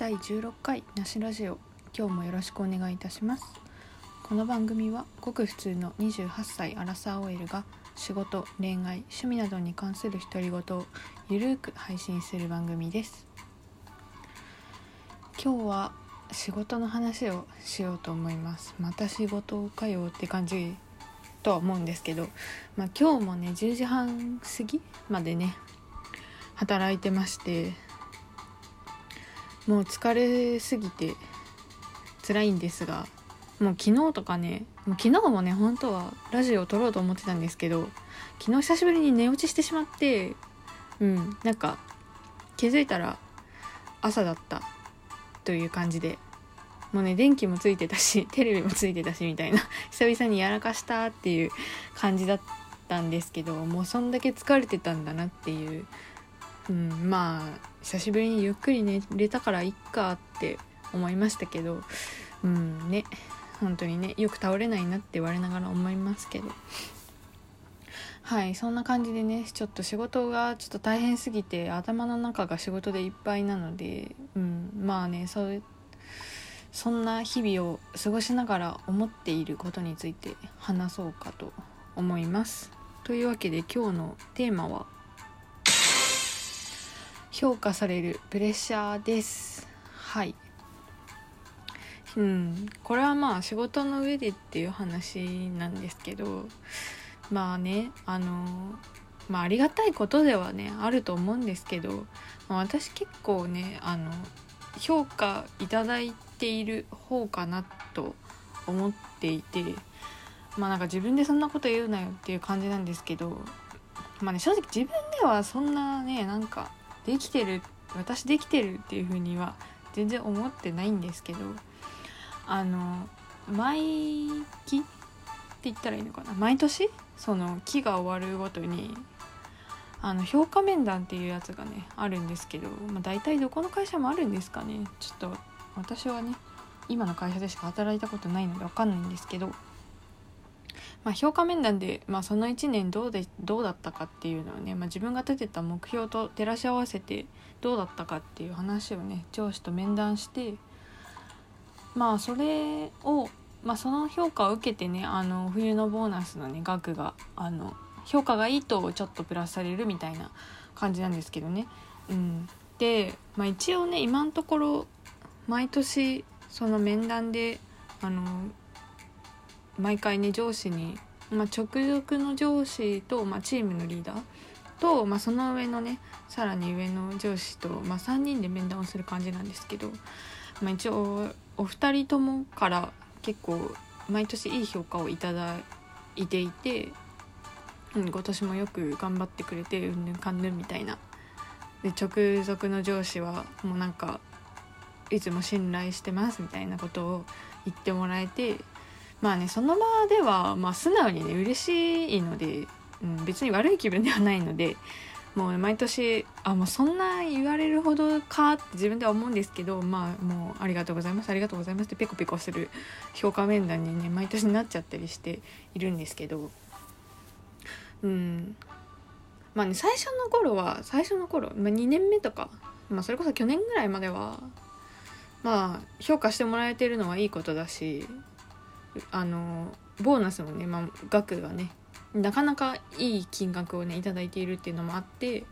第16回なしラジオ。今日もよろしくお願いいたします。この番組はごく普通の28歳アラサー OL が仕事恋愛趣味などに関する独り言をゆるーく配信する番組です。今日は仕事の話をしようと思います。また仕事かよって感じとは思うんですけど、まあ、今日もね10時半過ぎまでね働いてましてもう疲れすぎて辛いんですがもう昨日とかねもう昨日もね本当はラジオを撮ろうと思ってたんですけど昨日久しぶりに寝落ちしてしまってうんなんか気づいたら朝だったという感じでもうね電気もついてたし テレビもついてたしみたいな久々にやらかしたっていう感じだったんですけどもうそんだけ疲れてたんだなっていううん、まあ久しぶりにゆっくり寝れたからいっかって思いましたけどうんね本当にねよく倒れないなって言われながら思いますけどはいそんな感じでねちょっと仕事がちょっと大変すぎて頭の中が仕事でいっぱいなので、うん、まあねそうそんな日々を過ごしながら思っていることについて話そうかと思います。というわけで今日のテーマは評価されるプレッシャーです。はい。うん。これはまあ仕事の上でっていう話なんですけどまあねあのまあありがたいことではねあると思うんですけど、まあ、私結構ねあの評価いただいている方かなと思っていてまあなんか自分でそんなこと言うなよっていう感じなんですけどまあね正直自分ではそんなねなんかできてる私できてるっていう風には全然思ってないんですけどあの毎期って言ったらいいのかな？毎年？その期が終わるごとにあの評価面談っていうやつがねあるんですけど、まあ、大体どこの会社もあるんですかね？ちょっと私はね今の会社でしか働いたことないので分かんないんですけどまあ、評価面談で、まあ、その1年どうでどうだったかっていうのをね、まあ、自分が立てた目標と照らし合わせてどうだったかっていう話をね上司と面談してまあそれを、まあ、その評価を受けてねあの冬のボーナスのね額があの評価がいいとちょっとプラスされるみたいな感じなんですけどね。うん、で、まあ、一応ね今のところ毎年その面談であの毎回ね上司に、まあ、直属の上司と、まあ、チームのリーダーと、まあ、その上のねさらに上の上司と、まあ、3人で面談をする感じなんですけど、まあ、一応お二人ともから結構毎年いい評価をいただいていて、うん、今年もよく頑張ってくれてうんぬんかんぬんみたいな。で直属の上司はもうなんかいつも信頼してますみたいなことを言ってもらえてまあねその場では、まあ、素直にね嬉しいので、うん、別に悪い気分ではないのでもう毎年あもうそんな言われるほどかって自分では思うんですけどまあもうありがとうございますありがとうございますってペコペコする評価面談にね毎年なっちゃったりしているんですけどうん。まあね最初の頃は最初の頃、まあ、2年目とか、まあ、それこそ去年ぐらいまではまあ評価してもらえてるのはいいことだしあのボーナスもね、まあ、額がねなかなかいい金額をね頂いているっていうのもあって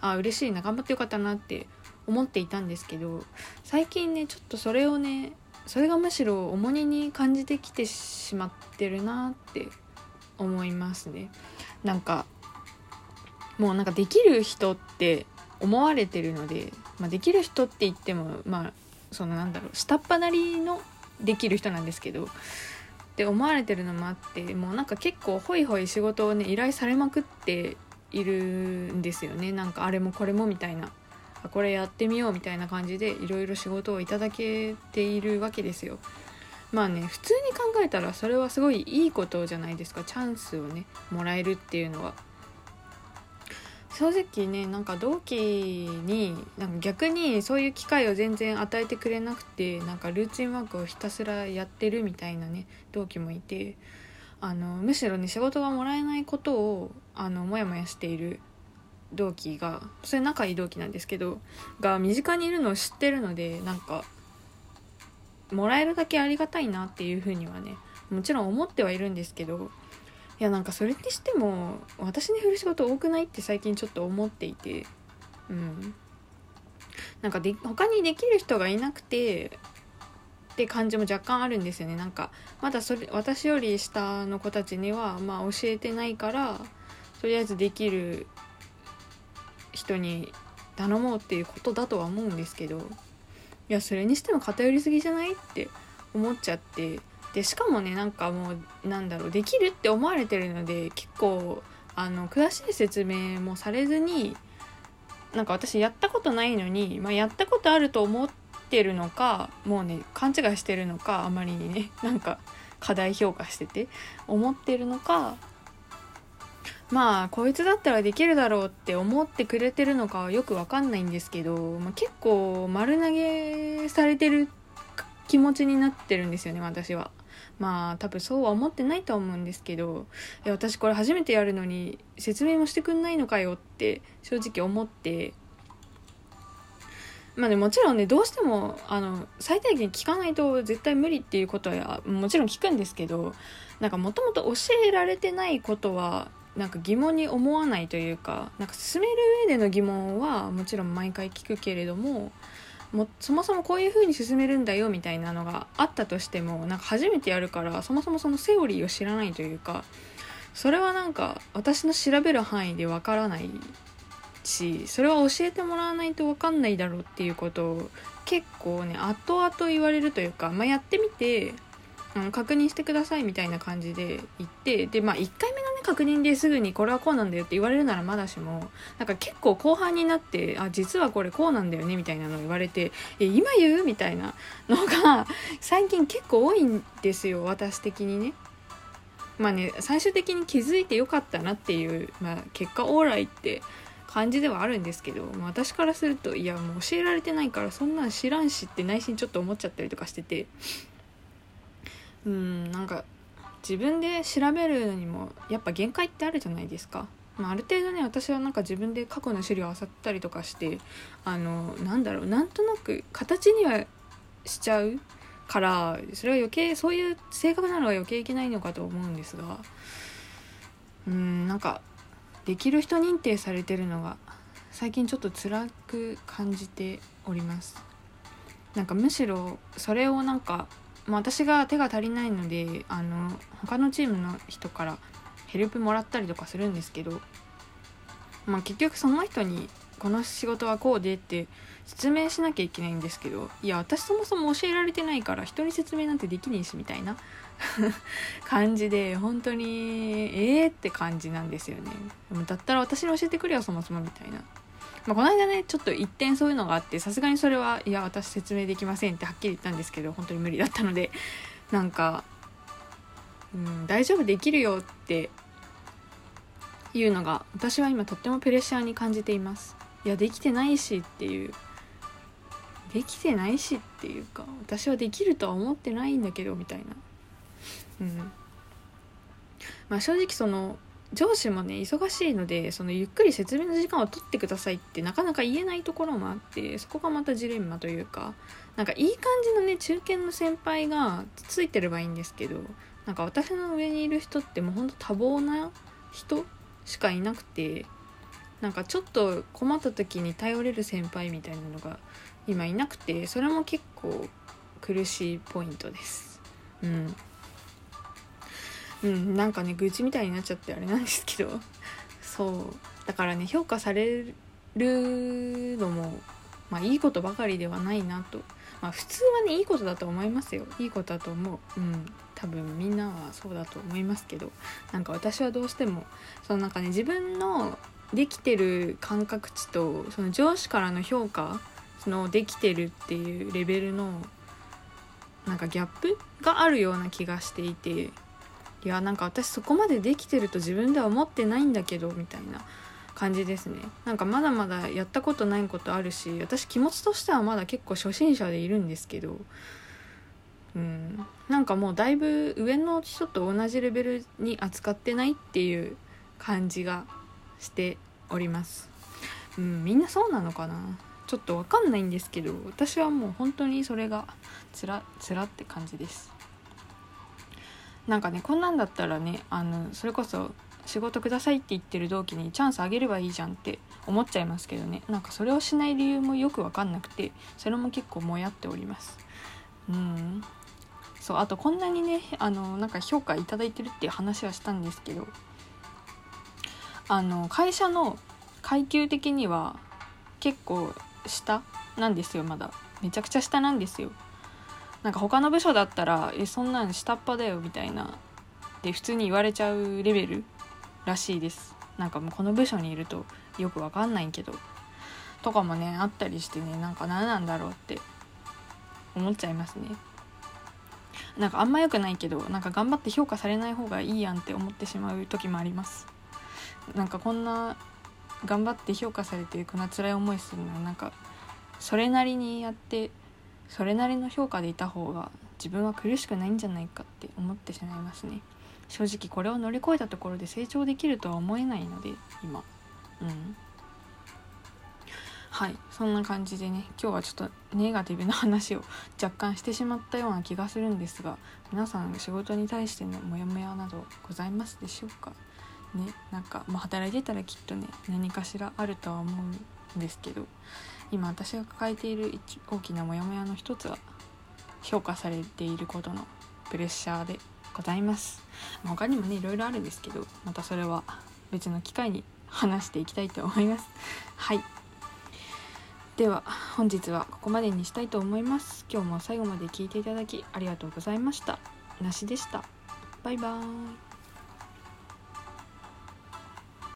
あ嬉しいな頑張ってよかったなって思っていたんですけど最近ねちょっとそれをねそれがむしろ重荷に感じてきてしまってるなって思いますね。なんかもうなんかできる人って思われてるので、まあ、できる人って言ってもまあそのなんだろう下っ端なりのできる人なんですけどって思われてるのもあってもうなんか結構ホイホイ仕事をね依頼されまくっているんですよね。なんかあれもこれもみたいなこれやってみようみたいな感じでいろいろ仕事をいただけているわけですよ。まあね普通に考えたらそれはすごいいいことじゃないですか。チャンスをねもらえるっていうのは。正直ねなんか同期になんか逆にそういう機会を全然与えてくれなくてなんかルーチンワークをひたすらやってるみたいなね同期もいてあのむしろね仕事がもらえないことをあのモヤモヤしている同期がそれ仲いい同期なんですけどが身近にいるのを知ってるのでなんかもらえるだけありがたいなっていうふうにはねもちろん思ってはいるんですけどいやなんかそれにしても私に振る仕事多くないって最近ちょっと思っていて。うん。なんかで他にできる人がいなくてって感じも若干あるんですよね。なんかまだそれ私より下の子たちにはまあ教えてないからとりあえずできる人に頼もうっていうことだとは思うんですけどいやそれにしても偏りすぎじゃないって思っちゃって。でしかもねなんかもうなんだろうできるって思われてるので結構あの詳しい説明もされずになんか私やったことないのに、まあ、やったことあると思ってるのかもうね勘違いしてるのかあまりにね なんか過大評価してて思ってるのかまあこいつだったらできるだろうって思ってくれてるのかはよくわかんないんですけど、まあ、結構丸投げされてる気持ちになってるんですよね私は。まあ多分そうは思ってないと思うんですけどいや私これ初めてやるのに説明もしてくんないのかよって正直思って。まあねもちろんねどうしてもあの最低限聞かないと絶対無理っていうことはもちろん聞くんですけどなんかもともと教えられてないことはなんか疑問に思わないというかなんか進める上での疑問はもちろん毎回聞くけれどももそもそもこういう風に進めるんだよみたいなのがあったとしてもなんか初めてやるからそもそもそのセオリーを知らないというかそれはなんか私の調べる範囲でわからないしそれは教えてもらわないと分かんないだろうっていうことを結構ね後々言われるというか、まあ、やってみてあの確認してくださいみたいな感じで言ってでまあ1回目の確認ですぐにこれはこうなんだよって言われるならまだしもなんか結構後半になってあ実はこれこうなんだよねみたいなのを言われてえ今言うみたいなのが 最近結構多いんですよ私的にね。まあね最終的に気づいてよかったなっていう、まあ、結果オーライって感じではあるんですけど、まあ、私からするといやもう教えられてないからそんなん知らんしって内心ちょっと思っちゃったりとかしててうんなんか自分で調べるのにもやっぱ限界ってあるじゃないですか。まあ、ある程度ね私はなんか自分で過去の資料を漁ったりとかしてあのなんだろうなんとなく形にはしちゃうからそれは余計そういう性格なのが余計いけないのかと思うんですがうんなんかできる人認定されてるのが最近ちょっと辛く感じておりますなんかむしろそれをなんかまあ、私が手が足りないのであの他のチームの人からヘルプもらったりとかするんですけど、まあ、結局その人にこの仕事はこうでって説明しなきゃいけないんですけどいや私そもそも教えられてないから人に説明なんてできねえしみたいな 感じで本当にええー、って感じなんですよね。だったら私に教えてくれよそもそもみたいな。まあ、この間ねちょっと一点そういうのがあってさすがにそれはいや私説明できませんってはっきり言ったんですけど本当に無理だったのでなんか、うん、大丈夫できるよっていうのが私は今とってもプレッシャーに感じています。いやできてないしっていう。できてないしっていうか私はできるとは思ってないんだけどみたいな。うん。まあ正直その上司もね忙しいのでそのゆっくり説明の時間を取ってくださいってなかなか言えないところもあってそこがまたジレンマというかなんかいい感じのね中堅の先輩がついてればいいんですけどなんか私の上にいる人ってもうほんと多忙な人しかいなくてなんかちょっと困った時に頼れる先輩みたいなのが今いなくてそれも結構苦しいポイントです。うんうんなんかね愚痴みたいになっちゃってあれなんですけど。そう。だからね評価されるのもまあいいことばかりではないなと。まあ普通はねいいことだと思いますよ。いいことだと思う。うん。多分みんなはそうだと思いますけど。なんか私はどうしてもそのなんかね自分のできてる感覚値とその上司からの評価そのできてるっていうレベルのなんかギャップがあるような気がしていて。いやなんか私そこまでできてると自分では思ってないんだけどみたいな感じですね。なんかまだまだやったことないことあるし私気持ちとしてはまだ結構初心者でいるんですけど。うん。なんかもうだいぶ上の人と同じレベルに扱ってないっていう感じがしております。うんみんなそうなのかな？ちょっと分かんないんですけど私はもう本当にそれがつらつらって感じです。なんかねこんなんだったらねあのそれこそ仕事くださいって言ってる同期にチャンスあげればいいじゃんって思っちゃいますけどね。なんかそれをしない理由もよく分かんなくてそれも結構もやっております。うん。そうあとこんなにねあのなんか評価頂いてるっていう話はしたんですけどあの会社の階級的には結構下なんですよまだ。めちゃくちゃ下なんですよ。なんか他の部署だったら「えそんなん下っ端だよ」みたいなで普通に言われちゃうレベルらしいです。なんかもうこの部署にいるとよくわかんないけどとかもねあったりしてねなんか何なんだろうって思っちゃいますね。なんかあんま良くないけどなんか頑張って評価されない方がいいやんって思ってしまう時もあります。なんかこんな頑張って評価されてこんな辛い思いするのはなんかそれなりにやってそれなりの評価でいた方が自分は苦しくないんじゃないかって思ってしまいますね。正直これを乗り越えたところで成長できるとは思えないので今。うん。はい。そんな感じでね今日はちょっとネガティブな話を若干してしまったような気がするんですが皆さん仕事に対してのモヤモヤなどございますでしょうか？ねなんか、まあ、働いてたらきっとね何かしらあるとは思うんですけど。今私が抱えている大きなモヤモヤの一つは評価されていることのプレッシャーでございます。他にもねいろいろあるんですけどまたそれは別の機会に話していきたいと思います。はい。では本日はここまでにしたいと思います。今日も最後まで聞いていただきありがとうございました。なしでした。バイバーイ。